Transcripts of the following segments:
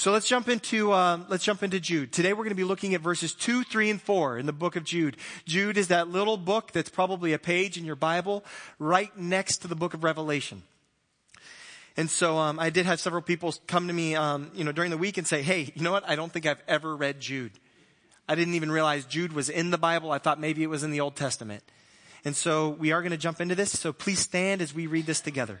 So let's jump into um, let's jump into Jude. Today we're going to be looking at verses two, three, and four in the book of Jude. Jude is that little book that's probably a page in your Bible, right next to the book of Revelation. And so um, I did have several people come to me, um, you know, during the week and say, "Hey, you know what? I don't think I've ever read Jude. I didn't even realize Jude was in the Bible. I thought maybe it was in the Old Testament." And so we are going to jump into this. So please stand as we read this together.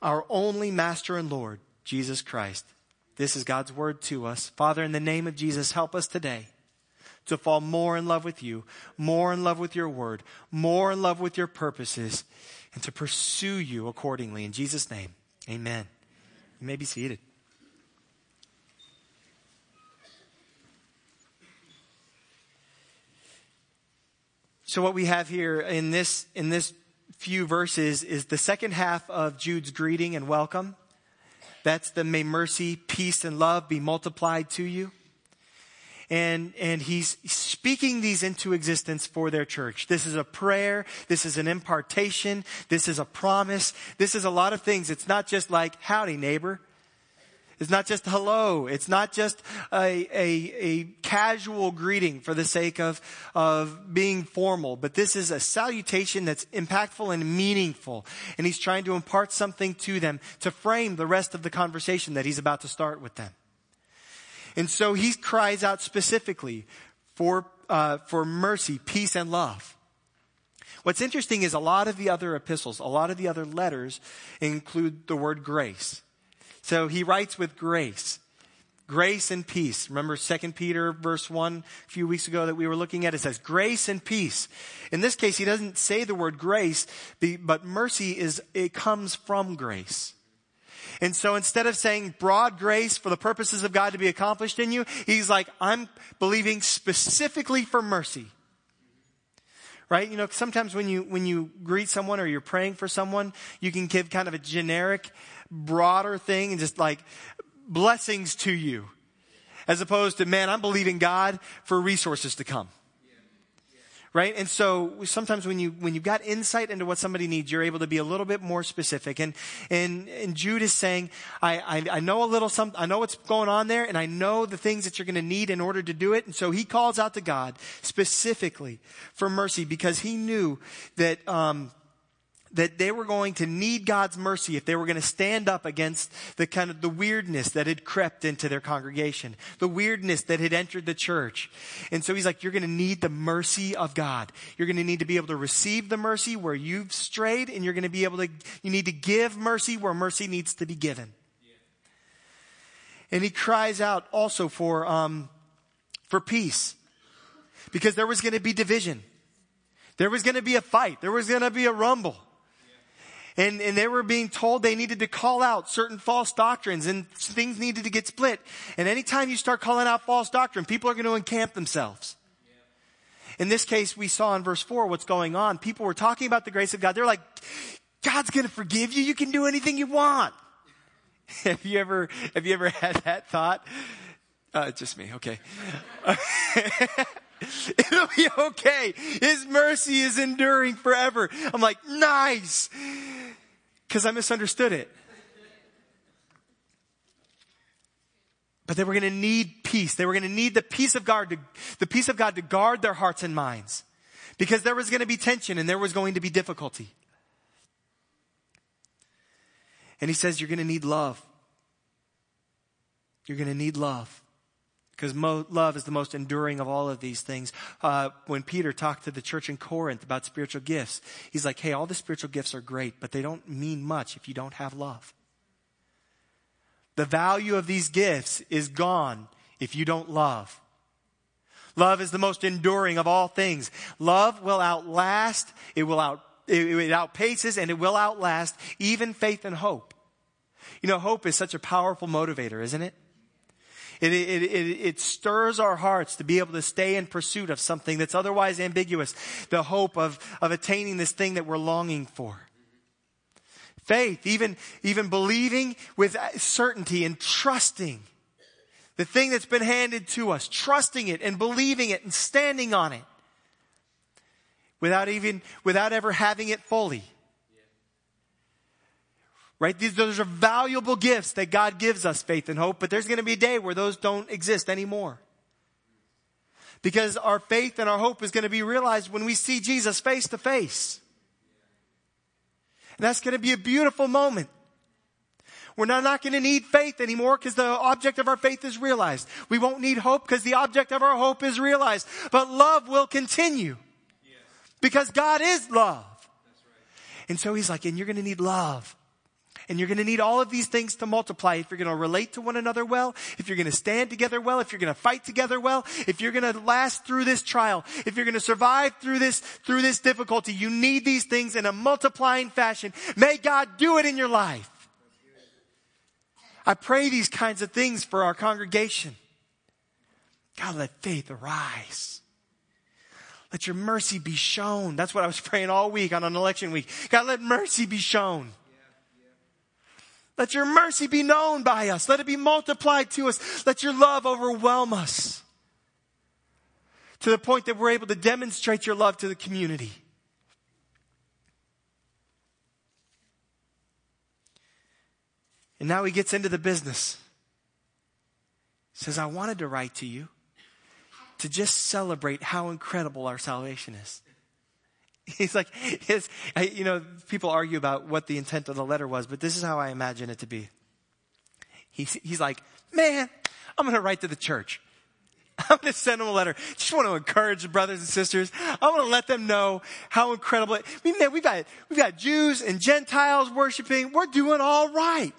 our only master and Lord, Jesus Christ. This is God's word to us. Father, in the name of Jesus, help us today to fall more in love with you, more in love with your word, more in love with your purposes, and to pursue you accordingly. In Jesus' name, amen. You may be seated. So what we have here in this, in this few verses is the second half of Jude's greeting and welcome. That's the may mercy, peace, and love be multiplied to you. And, and he's speaking these into existence for their church. This is a prayer. This is an impartation. This is a promise. This is a lot of things. It's not just like, howdy neighbor. It's not just hello. It's not just a, a, a casual greeting for the sake of, of being formal, but this is a salutation that's impactful and meaningful. And he's trying to impart something to them to frame the rest of the conversation that he's about to start with them. And so he cries out specifically for, uh, for mercy, peace, and love. What's interesting is a lot of the other epistles, a lot of the other letters include the word grace. So he writes with grace. Grace and peace. Remember 2 Peter verse 1 a few weeks ago that we were looking at? It says grace and peace. In this case, he doesn't say the word grace, but mercy is, it comes from grace. And so instead of saying broad grace for the purposes of God to be accomplished in you, he's like, I'm believing specifically for mercy. Right? You know, sometimes when you, when you greet someone or you're praying for someone, you can give kind of a generic, broader thing and just like blessings to you. As opposed to, man, I'm believing God for resources to come. Right? And so sometimes when you, when you've got insight into what somebody needs, you're able to be a little bit more specific. And, and, and Jude is saying, I, I, I know a little some, I know what's going on there and I know the things that you're going to need in order to do it. And so he calls out to God specifically for mercy because he knew that, um, that they were going to need God's mercy if they were going to stand up against the kind of the weirdness that had crept into their congregation, the weirdness that had entered the church. And so he's like, you're going to need the mercy of God. You're going to need to be able to receive the mercy where you've strayed and you're going to be able to, you need to give mercy where mercy needs to be given. And he cries out also for, um, for peace because there was going to be division. There was going to be a fight. There was going to be a rumble and, and they were being told they needed to call out certain false doctrines and things needed to get split. And anytime you start calling out false doctrine, people are going to encamp themselves. In this case, we saw in verse 4 what's going on. People were talking about the grace of God. They're like, God's going to forgive you. You can do anything you want. have you ever, have you ever had that thought? Uh, just me. Okay. It'll be okay. His mercy is enduring forever. I'm like, nice because I misunderstood it. But they were going to need peace. They were going to need the peace of God to, the peace of God to guard their hearts and minds. Because there was going to be tension and there was going to be difficulty. And he says, you're going to need love. You're going to need love because mo- love is the most enduring of all of these things. Uh, when Peter talked to the church in Corinth about spiritual gifts, he's like, hey, all the spiritual gifts are great, but they don't mean much if you don't have love. The value of these gifts is gone if you don't love. Love is the most enduring of all things. Love will outlast, it will out it, it outpaces and it will outlast even faith and hope. You know, hope is such a powerful motivator, isn't it? It, it, it, it, stirs our hearts to be able to stay in pursuit of something that's otherwise ambiguous. The hope of, of attaining this thing that we're longing for. Faith, even, even believing with certainty and trusting the thing that's been handed to us, trusting it and believing it and standing on it without even, without ever having it fully. Right? These, those are valuable gifts that God gives us, faith and hope, but there's going to be a day where those don't exist anymore. Because our faith and our hope is going to be realized when we see Jesus face to face. And that's going to be a beautiful moment. We're not, not going to need faith anymore because the object of our faith is realized. We won't need hope because the object of our hope is realized. But love will continue. Because God is love. And so he's like, and you're going to need love. And you're going to need all of these things to multiply if you're going to relate to one another well, if you're going to stand together well, if you're going to fight together well, if you're going to last through this trial, if you're going to survive through this, through this difficulty. You need these things in a multiplying fashion. May God do it in your life. I pray these kinds of things for our congregation. God, let faith arise. Let your mercy be shown. That's what I was praying all week on an election week. God, let mercy be shown. Let your mercy be known by us. Let it be multiplied to us. Let your love overwhelm us to the point that we're able to demonstrate your love to the community. And now he gets into the business. He says, I wanted to write to you to just celebrate how incredible our salvation is. He's like, his, you know, people argue about what the intent of the letter was, but this is how I imagine it to be. He's, he's like, man, I'm going to write to the church. I'm going to send them a letter. Just want to encourage the brothers and sisters. I want to let them know how incredible it. I mean, man, we've got, we've got Jews and Gentiles worshiping. We're doing all right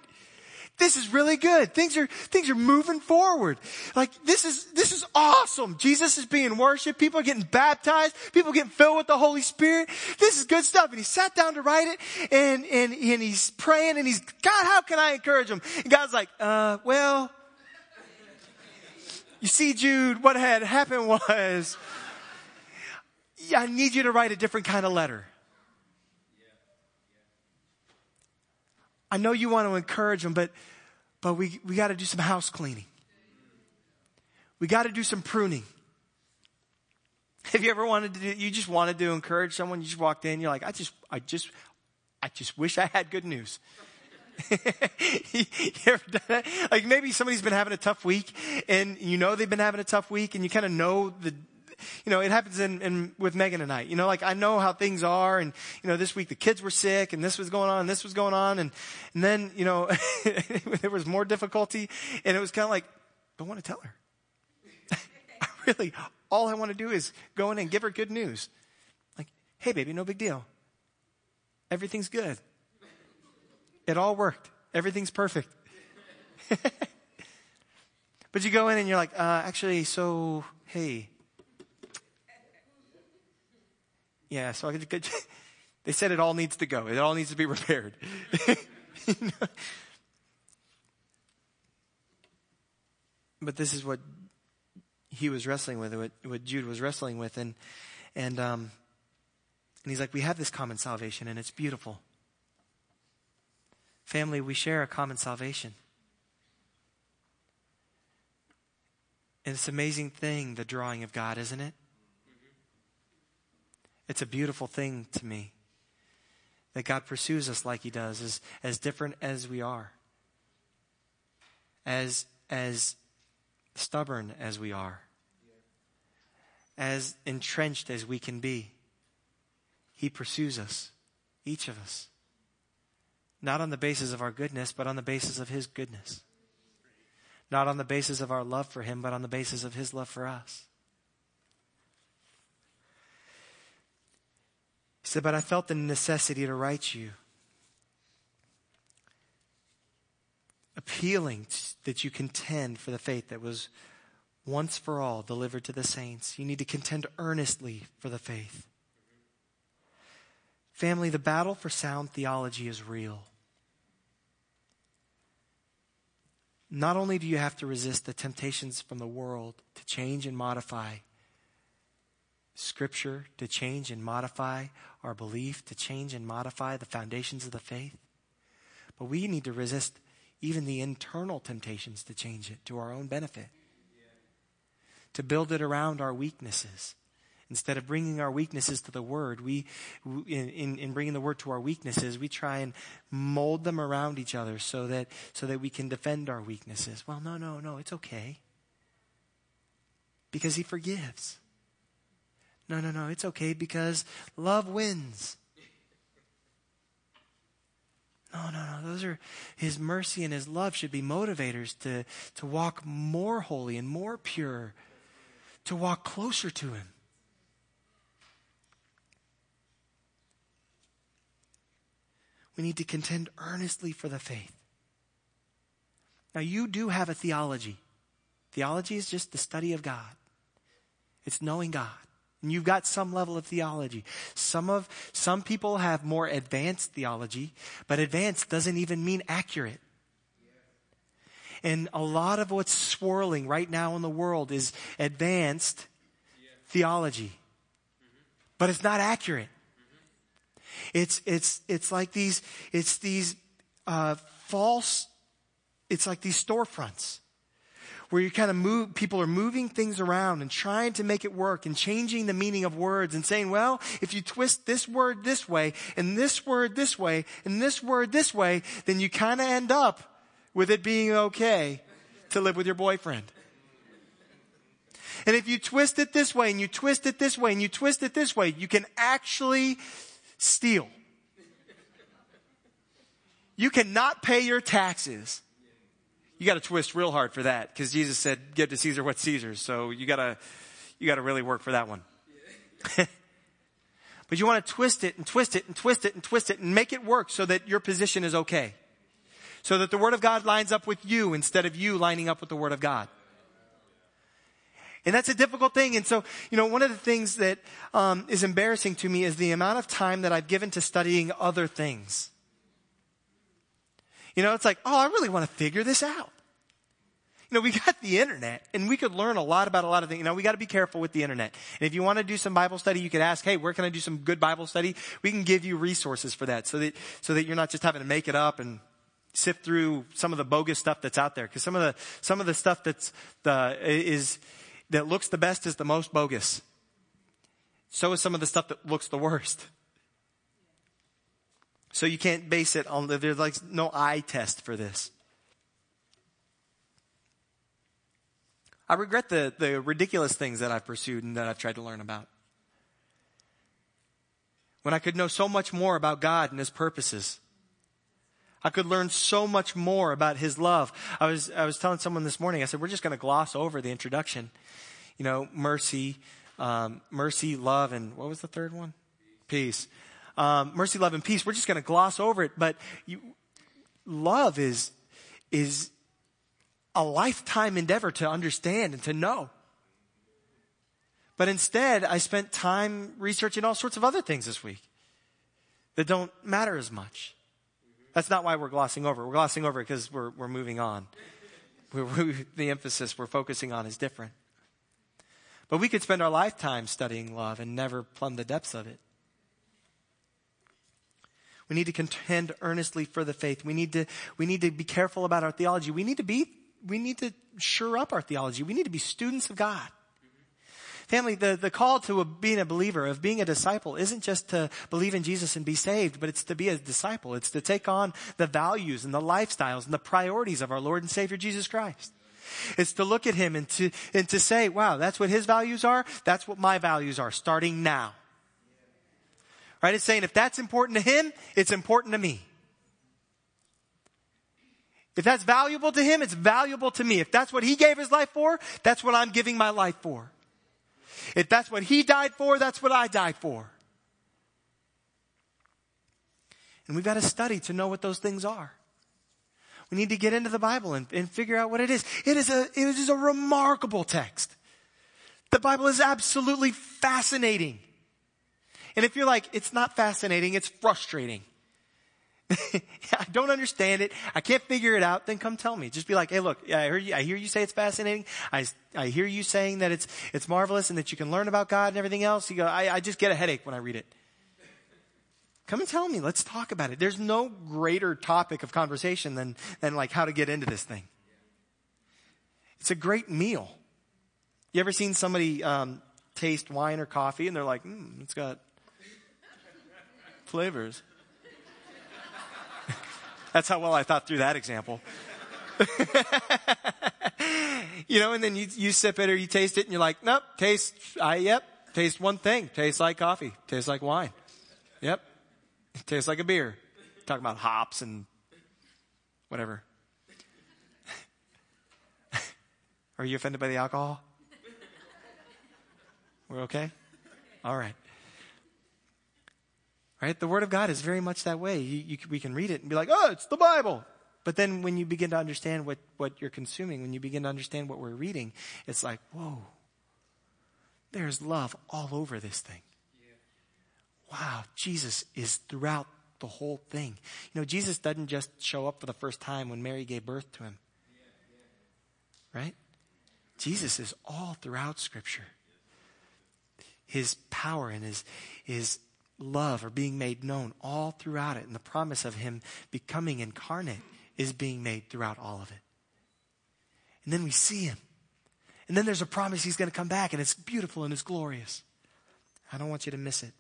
this is really good. Things are, things are moving forward. Like this is, this is awesome. Jesus is being worshiped. People are getting baptized. People getting filled with the Holy Spirit. This is good stuff. And he sat down to write it and, and, and he's praying and he's, God, how can I encourage him? And God's like, uh, well, you see, Jude, what had happened was, I need you to write a different kind of letter. I know you want to encourage them, but, but we, we got to do some house cleaning. We got to do some pruning. Have you ever wanted to do, you just wanted to encourage someone, you just walked in, you're like, I just, I just, I just wish I had good news. you ever done that? like maybe somebody's been having a tough week and you know they've been having a tough week and you kind of know the you know, it happens in, in, with Megan and I. You know, like I know how things are and, you know, this week the kids were sick and this was going on and this was going on and, and then, you know, there was more difficulty and it was kind of like, I don't want to tell her. I really, all I want to do is go in and give her good news. Like, hey baby, no big deal. Everything's good. It all worked. Everything's perfect. but you go in and you're like, uh, actually, so, hey, Yeah, so they said it all needs to go. It all needs to be repaired. But this is what he was wrestling with, what, what Jude was wrestling with, and and um, and he's like, we have this common salvation, and it's beautiful. Family, we share a common salvation. And it's an amazing thing, the drawing of God, isn't it? It's a beautiful thing to me that God pursues us like He does, as, as different as we are, as, as stubborn as we are, as entrenched as we can be. He pursues us, each of us, not on the basis of our goodness, but on the basis of His goodness. Not on the basis of our love for Him, but on the basis of His love for us. Said, But I felt the necessity to write you. Appealing that you contend for the faith that was once for all delivered to the saints. You need to contend earnestly for the faith. Family, the battle for sound theology is real. Not only do you have to resist the temptations from the world to change and modify Scripture, to change and modify our belief, to change and modify the foundations of the faith, but we need to resist even the internal temptations to change it to our own benefit, to build it around our weaknesses. Instead of bringing our weaknesses to the Word, we, in, in, in, bringing the Word to our weaknesses, we try and mold them around each other so that, so that we can defend our weaknesses. Well, no, no, no, it's okay. Because He forgives. No, no, no, it's okay because love wins. No, no, no. Those are His mercy and His love should be motivators to, to walk more holy and more pure, to walk closer to Him. We need to contend earnestly for the faith. Now, you do have a theology. Theology is just the study of God, it's knowing God. And you've got some level of theology. Some of, some people have more advanced theology, but advanced doesn't even mean accurate. And a lot of what's swirling right now in the world is advanced theology. But it's not accurate. It's, it's, it's like these, it's these, uh, false, it's like these storefronts where you kind of move, people are moving things around and trying to make it work and changing the meaning of words and saying, well, if you twist this word this way and this word this way and this word this way, then you kind of end up with it being okay to live with your boyfriend. And if you twist it this way and you twist it this way and you twist it this way, you can actually steal. You cannot pay your taxes. You got to twist real hard for that because Jesus said, "Give to Caesar what's Caesar's." So you got to you got to really work for that one. but you want to twist it and twist it and twist it and twist it and make it work so that your position is okay. So that the Word of God lines up with you instead of you lining up with the Word of God. And that's a difficult thing. And so, you know, one of the things that um, is embarrassing to me is the amount of time that I've given to studying other things. You know, it's like, oh, I really want to figure this out. You know, we got the internet and we could learn a lot about a lot of things. You know, we got to be careful with the internet. And if you want to do some Bible study, you could ask, hey, where can I do some good Bible study? We can give you resources for that so that, so that you're not just having to make it up and sift through some of the bogus stuff that's out there. Cause some of the, some of the stuff that's the, is, that looks the best is the most bogus. So is some of the stuff that looks the worst. So you can't base it on, there's like no eye test for this. I regret the, the ridiculous things that I've pursued and that I've tried to learn about. When I could know so much more about God and His purposes. I could learn so much more about His love. I was, I was telling someone this morning, I said, we're just going to gloss over the introduction. You know, mercy, um, mercy, love, and what was the third one? Peace. Um, mercy, love, and peace. We're just going to gloss over it, but you, love is, is a lifetime endeavor to understand and to know. But instead, I spent time researching all sorts of other things this week that don't matter as much. That's not why we're glossing over. We're glossing over because we're, we're moving on. We're, we, the emphasis we're focusing on is different. But we could spend our lifetime studying love and never plumb the depths of it. We need to contend earnestly for the faith. We need to, we need to be careful about our theology. We need to be, we need to sure up our theology. We need to be students of God. Family, the, the call to a, being a believer, of being a disciple, isn't just to believe in Jesus and be saved, but it's to be a disciple. It's to take on the values and the lifestyles and the priorities of our Lord and Savior Jesus Christ. It's to look at Him and to, and to say, wow, that's what His values are. That's what my values are starting now. Right? It's saying if that's important to Him, it's important to me. If that's valuable to Him, it's valuable to me. If that's what He gave His life for, that's what I'm giving my life for. If that's what he died for, that's what I died for. And we've got to study to know what those things are. We need to get into the Bible and, and figure out what it is. It is a, it is a remarkable text. The Bible is absolutely fascinating. And if you're like, it's not fascinating, it's frustrating. I don't understand it. I can't figure it out. Then come tell me. Just be like, hey, look, I hear you, I hear you say it's fascinating. I, I hear you saying that it's, it's marvelous and that you can learn about God and everything else. You go, I, I just get a headache when I read it. Come and tell me. Let's talk about it. There's no greater topic of conversation than, than like how to get into this thing. It's a great meal. You ever seen somebody um, taste wine or coffee and they're like, mm, it's got flavors. That's how well I thought through that example. you know, and then you, you sip it or you taste it and you're like, nope, taste, I, yep, taste one thing. Tastes like coffee. Tastes like wine. Yep. Tastes like a beer. Talking about hops and whatever. Are you offended by the alcohol? We're okay? All right. Right? The Word of God is very much that way. You, you, we can read it and be like, oh, it's the Bible. But then when you begin to understand what, what you're consuming, when you begin to understand what we're reading, it's like, whoa, there's love all over this thing. Wow, Jesus is throughout the whole thing. You know, Jesus doesn't just show up for the first time when Mary gave birth to him. Right? Jesus is all throughout Scripture. His power and his, his love are being made known all throughout it. And the promise of him becoming incarnate is being made throughout all of it. And then we see him. And then there's a promise he's going to come back, and it's beautiful and it's glorious. I don't want you to miss it.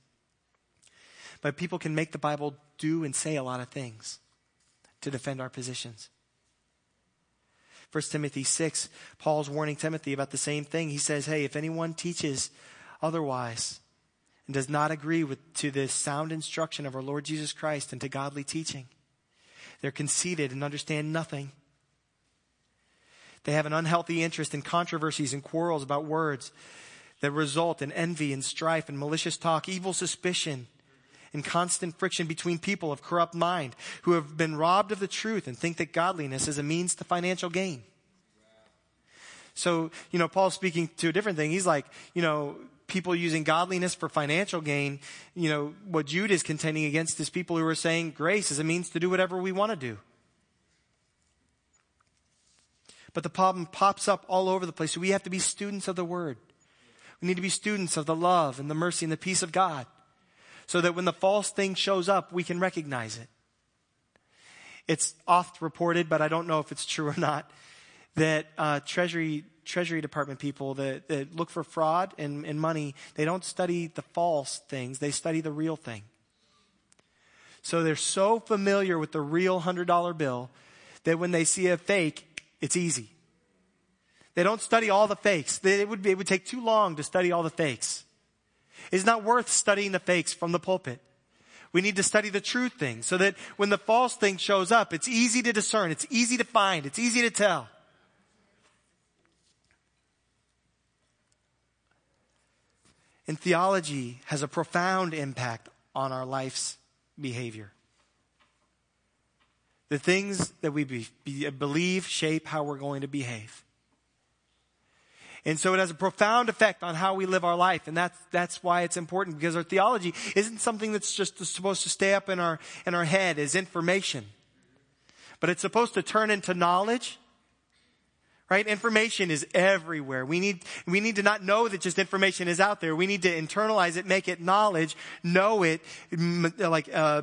But people can make the Bible do and say a lot of things to defend our positions. 1 Timothy 6, Paul's warning Timothy about the same thing. He says, Hey, if anyone teaches otherwise and does not agree with, to the sound instruction of our Lord Jesus Christ and to godly teaching, they're conceited and understand nothing. They have an unhealthy interest in controversies and quarrels about words that result in envy and strife and malicious talk, evil suspicion, and constant friction between people of corrupt mind who have been robbed of the truth and think that godliness is a means to financial gain. So, you know, Paul's speaking to a different thing. He's like, you know, people using godliness for financial gain. You know, what Jude is contending against is people who are saying grace is a means to do whatever we want to do. But the problem pops up all over the place. We have to be students of the word. We need to be students of the love and the mercy and the peace of God so that when the false thing shows up, we can recognize it. It's oft reported, but I don't know if it's true or not, that uh, Treasury Treasury Department people that, that look for fraud and, and money, they don't study the false things; they study the real thing. So they're so familiar with the real hundred dollar bill that when they see a fake, it's easy. They don't study all the fakes. it, would be, it would take too long to study all the fakes. It's not worth studying the fakes from the pulpit. We need to study the true thing so that when the false thing shows up, it's easy to discern, it's easy to find, it's easy to tell. And theology has a profound impact on our life's behavior. The things that we be, be, believe shape how we're going to behave. And so it has a profound effect on how we live our life. And that's, that's why it's important because our theology isn't something that's just supposed to stay up in our, in our head as information. But it's supposed to turn into knowledge. Right? Information is everywhere. We need, we need to not know that just information is out there. We need to internalize it, make it knowledge, know it, like, uh,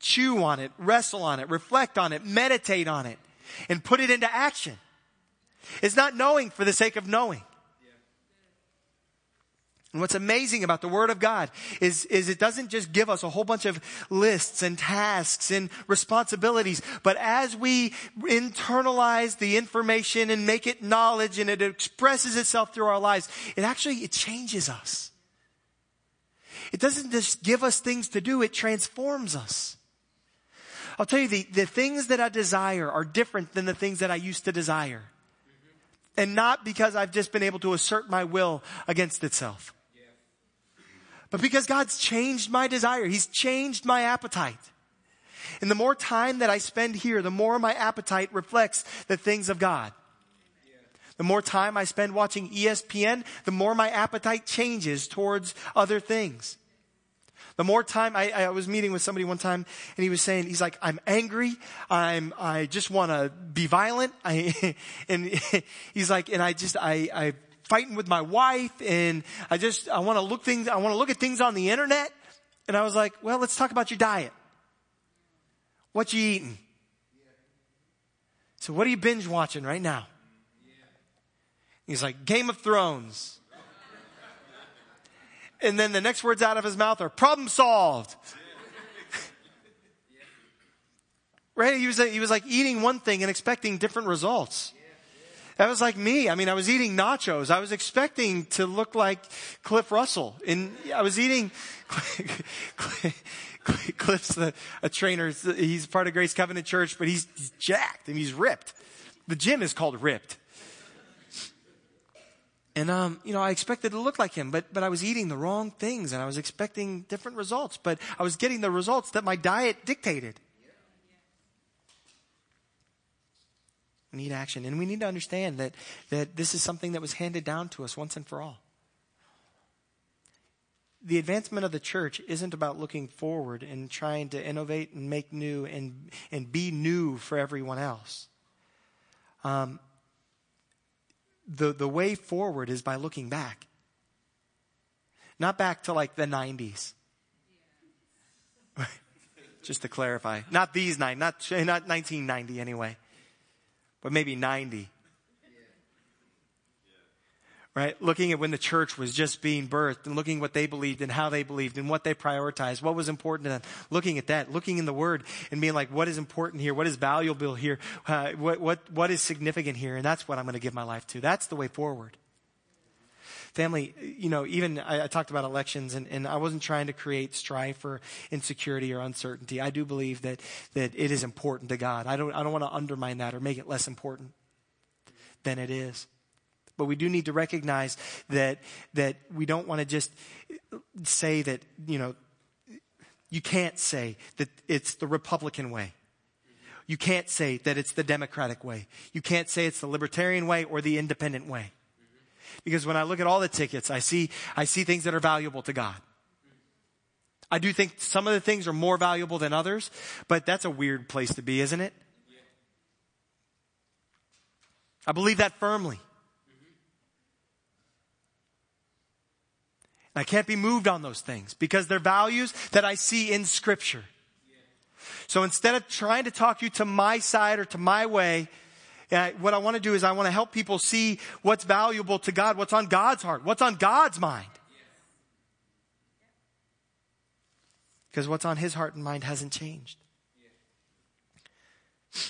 chew on it, wrestle on it, reflect on it, meditate on it, and put it into action. It's not knowing for the sake of knowing. And what's amazing about the Word of God is, is it doesn't just give us a whole bunch of lists and tasks and responsibilities, but as we internalize the information and make it knowledge and it expresses itself through our lives, it actually, it changes us. It doesn't just give us things to do, it transforms us. I'll tell you, the, the things that I desire are different than the things that I used to desire. And not because I've just been able to assert my will against itself. But because God's changed my desire. He's changed my appetite. And the more time that I spend here, the more my appetite reflects the things of God. The more time I spend watching ESPN, the more my appetite changes towards other things. The more time, I, I was meeting with somebody one time and he was saying, he's like, I'm angry. I'm, I just want to be violent. I, and he's like, and I just, I, I fighting with my wife and I just, I want to look things, I want to look at things on the internet. And I was like, well, let's talk about your diet. What you eating? So what are you binge watching right now? He's like, Game of Thrones. And then the next words out of his mouth are problem solved. right? He was, he was like eating one thing and expecting different results. That was like me. I mean, I was eating nachos. I was expecting to look like Cliff Russell. And I was eating, Cliff's the, a trainer. He's part of Grace Covenant Church, but he's, he's jacked and he's ripped. The gym is called Ripped. And, um, you know, I expected to look like him, but, but I was eating the wrong things and I was expecting different results, but I was getting the results that my diet dictated. We need action and we need to understand that, that this is something that was handed down to us once and for all. The advancement of the church isn't about looking forward and trying to innovate and make new and, and be new for everyone else. Um, the, the way forward is by looking back. Not back to like the 90s. Just to clarify. Not these nine, not, not 1990 anyway, but maybe 90 right? Looking at when the church was just being birthed and looking what they believed and how they believed and what they prioritized, what was important to them. Looking at that, looking in the Word and being like, what is important here? What is valuable here? Uh, what, what, what is significant here? And that's what I'm going to give my life to. That's the way forward. Family, you know, even I, I talked about elections and, and I wasn't trying to create strife or insecurity or uncertainty. I do believe that, that it is important to God. I don't, I don't want to undermine that or make it less important than it is. But we do need to recognize that, that we don't want to just say that, you know, you can't say that it's the Republican way. You can't say that it's the Democratic way. You can't say it's the Libertarian way or the Independent way. Because when I look at all the tickets, I see, I see things that are valuable to God. I do think some of the things are more valuable than others, but that's a weird place to be, isn't it? I believe that firmly. And I can't be moved on those things because they're values that I see in scripture. So instead of trying to talk you to my side or to my way, uh, what I want to do is I want to help people see what's valuable to God, what's on God's heart, what's on God's mind. Because what's on his heart and mind hasn't changed. He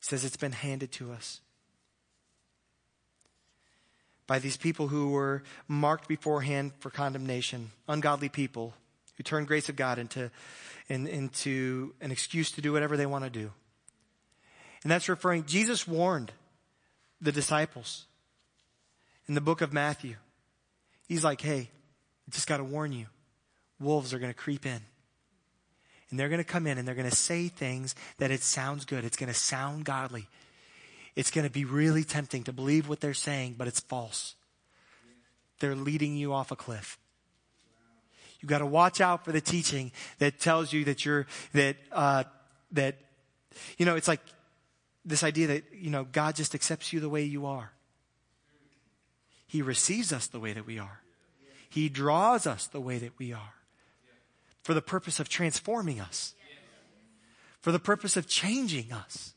says it's been handed to us by these people who were marked beforehand for condemnation, ungodly people who turned grace of God into, in, into an excuse to do whatever they want to do. And that's referring, Jesus warned the disciples in the book of Matthew. He's like, hey, I just got to warn you. Wolves are going to creep in. And they're going to come in and they're going to say things that it sounds good. It's going to sound godly it's going to be really tempting to believe what they're saying, but it's false. They're leading you off a cliff. You got to watch out for the teaching that tells you that you're that uh, that you know it's like this idea that you know God just accepts you the way you are. He receives us the way that we are. He draws us the way that we are for the purpose of transforming us, for the purpose of changing us.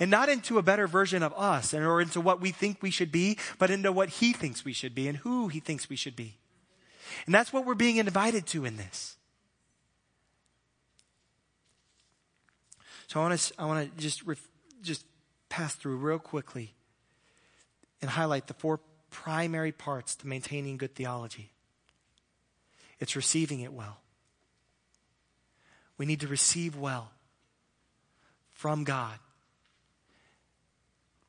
And not into a better version of us or into what we think we should be, but into what he thinks we should be and who he thinks we should be. And that's what we're being invited to in this. So I want to, I want to just, ref, just pass through real quickly and highlight the four primary parts to maintaining good theology. It's receiving it well. We need to receive well from God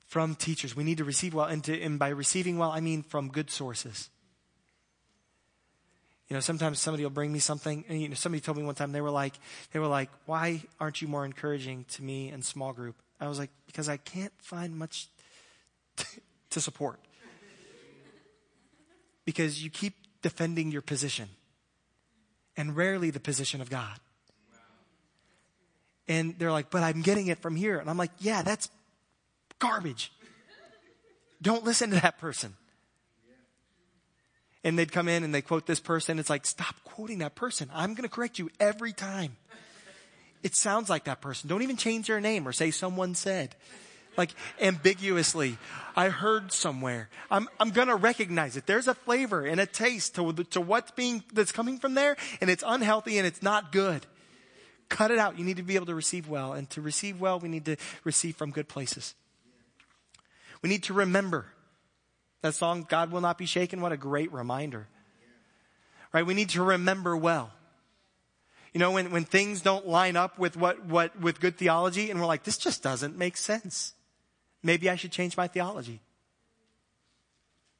from teachers. We need to receive well. And, to, and by receiving well, I mean from good sources. You know, sometimes somebody will bring me something. And, you know, somebody told me one time they were like, they were like, "Why aren't you more encouraging to me in small group?" I was like, "Because I can't find much to support." because you keep defending your position and rarely the position of God. And they're like, but I'm getting it from here. And I'm like, yeah, that's garbage. Don't listen to that person. And they'd come in and they quote this person. It's like, stop quoting that person. I'm going to correct you every time. It sounds like that person. Don't even change their name or say someone said. Like ambiguously, I heard somewhere. I'm, I'm going to recognize it. There's a flavor and a taste to, to what's being, that's coming from there and it's unhealthy and it's not good. Cut it out. You need to be able to receive well. And to receive well, we need to receive from good places. We need to remember that song, God will not be shaken. What a great reminder. Right? We need to remember well. You know, when, when things don't line up with what, what, with good theology and we're like, this just doesn't make sense. Maybe I should change my theology.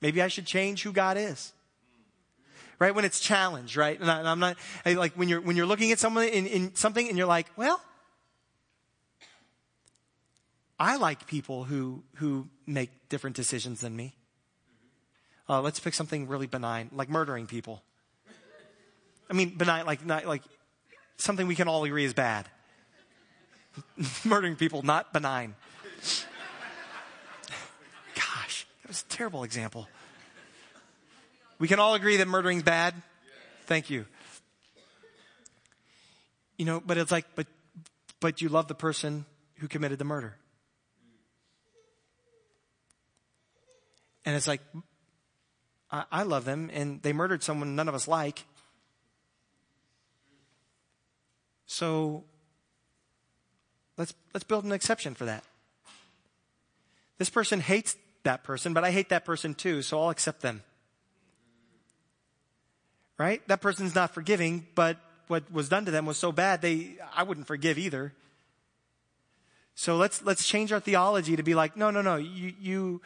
Maybe I should change who God is. Right? When it's challenged, right? And, I, am not, I, like when you're, when you're looking at someone in, in something and you're like, well, I like people who, who make different decisions than me. Uh, let's pick something really benign, like murdering people. I mean, benign, like, not, like something we can all agree is bad. murdering people, not benign. Gosh, that was a terrible example. We can all agree that murdering's bad. Thank you. You know, but it's like, but, but you love the person who committed the murder. And it's like, I, I love them, and they murdered someone none of us like. So let's, let's build an exception for that. This person hates that person, but I hate that person too, so I'll accept them. Right? That person's not forgiving, but what was done to them was so bad they I wouldn't forgive either. So let's let's change our theology to be like, no, no, no, you you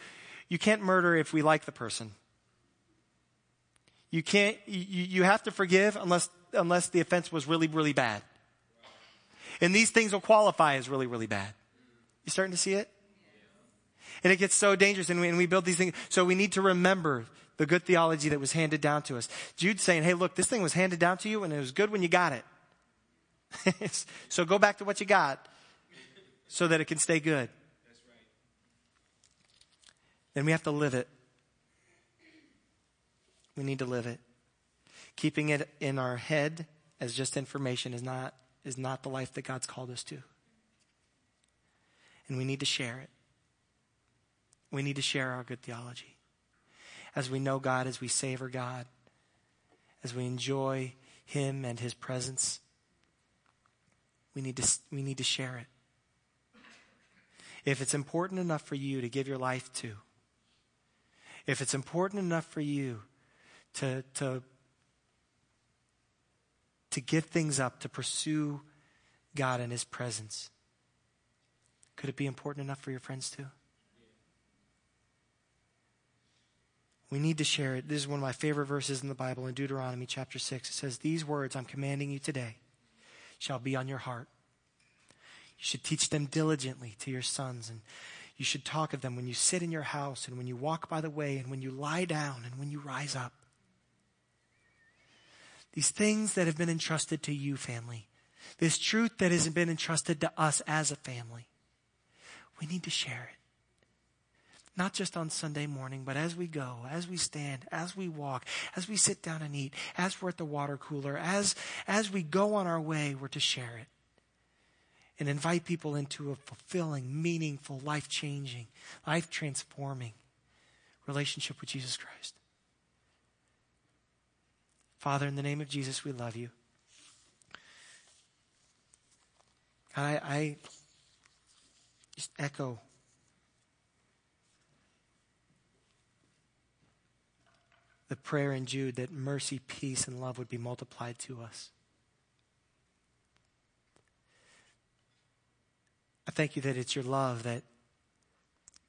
you can't murder if we like the person. You can't, you, you have to forgive unless, unless the offense was really, really bad. And these things will qualify as really, really bad. You starting to see it? And it gets so dangerous and we, and we build these things. So we need to remember the good theology that was handed down to us. Jude's saying, hey, look, this thing was handed down to you and it was good when you got it. so go back to what you got so that it can stay good. Then we have to live it. We need to live it. Keeping it in our head as just information is not, is not the life that God's called us to. And we need to share it. We need to share our good theology. As we know God, as we savor God, as we enjoy Him and His presence, we need to, we need to share it. If it's important enough for you to give your life to, if it's important enough for you to, to, to give things up, to pursue God and His presence. Could it be important enough for your friends too? We need to share it. This is one of my favorite verses in the Bible in Deuteronomy chapter 6. It says, These words I'm commanding you today shall be on your heart. You should teach them diligently to your sons and you should talk of them when you sit in your house and when you walk by the way and when you lie down and when you rise up. These things that have been entrusted to you, family. This truth that has been entrusted to us as a family. We need to share it. Not just on Sunday morning, but as we go, as we stand, as we walk, as we sit down and eat, as we're at the water cooler, as, as we go on our way, we're to share it and invite people into a fulfilling, meaningful, life changing, life transforming relationship with Jesus Christ. Father, in the name of Jesus, we love you. I, I just echo the prayer in Jude that mercy, peace, and love would be multiplied to us. I thank you that it's your love that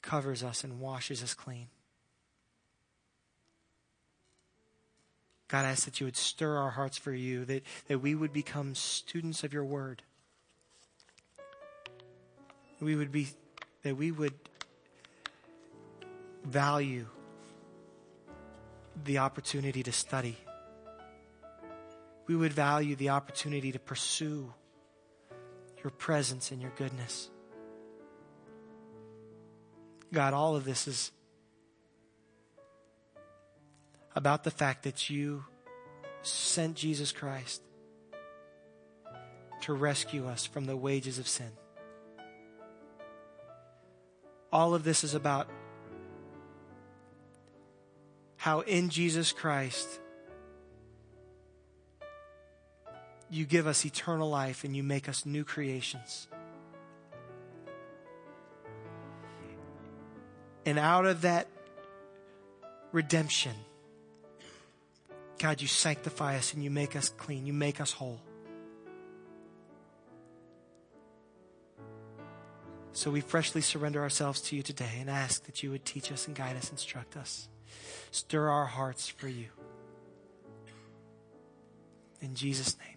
covers us and washes us clean. God, I ask that you would stir our hearts for you, that, that we would become students of your word. We would be, that we would value the opportunity to study. We would value the opportunity to pursue your presence and your goodness. God, all of this is about the fact that you sent Jesus Christ to rescue us from the wages of sin. All of this is about how in Jesus Christ you give us eternal life and you make us new creations. And out of that redemption, God, you sanctify us and you make us clean. You make us whole. So we freshly surrender ourselves to you today and ask that you would teach us and guide us, instruct us. Stir our hearts for you. In Jesus' name.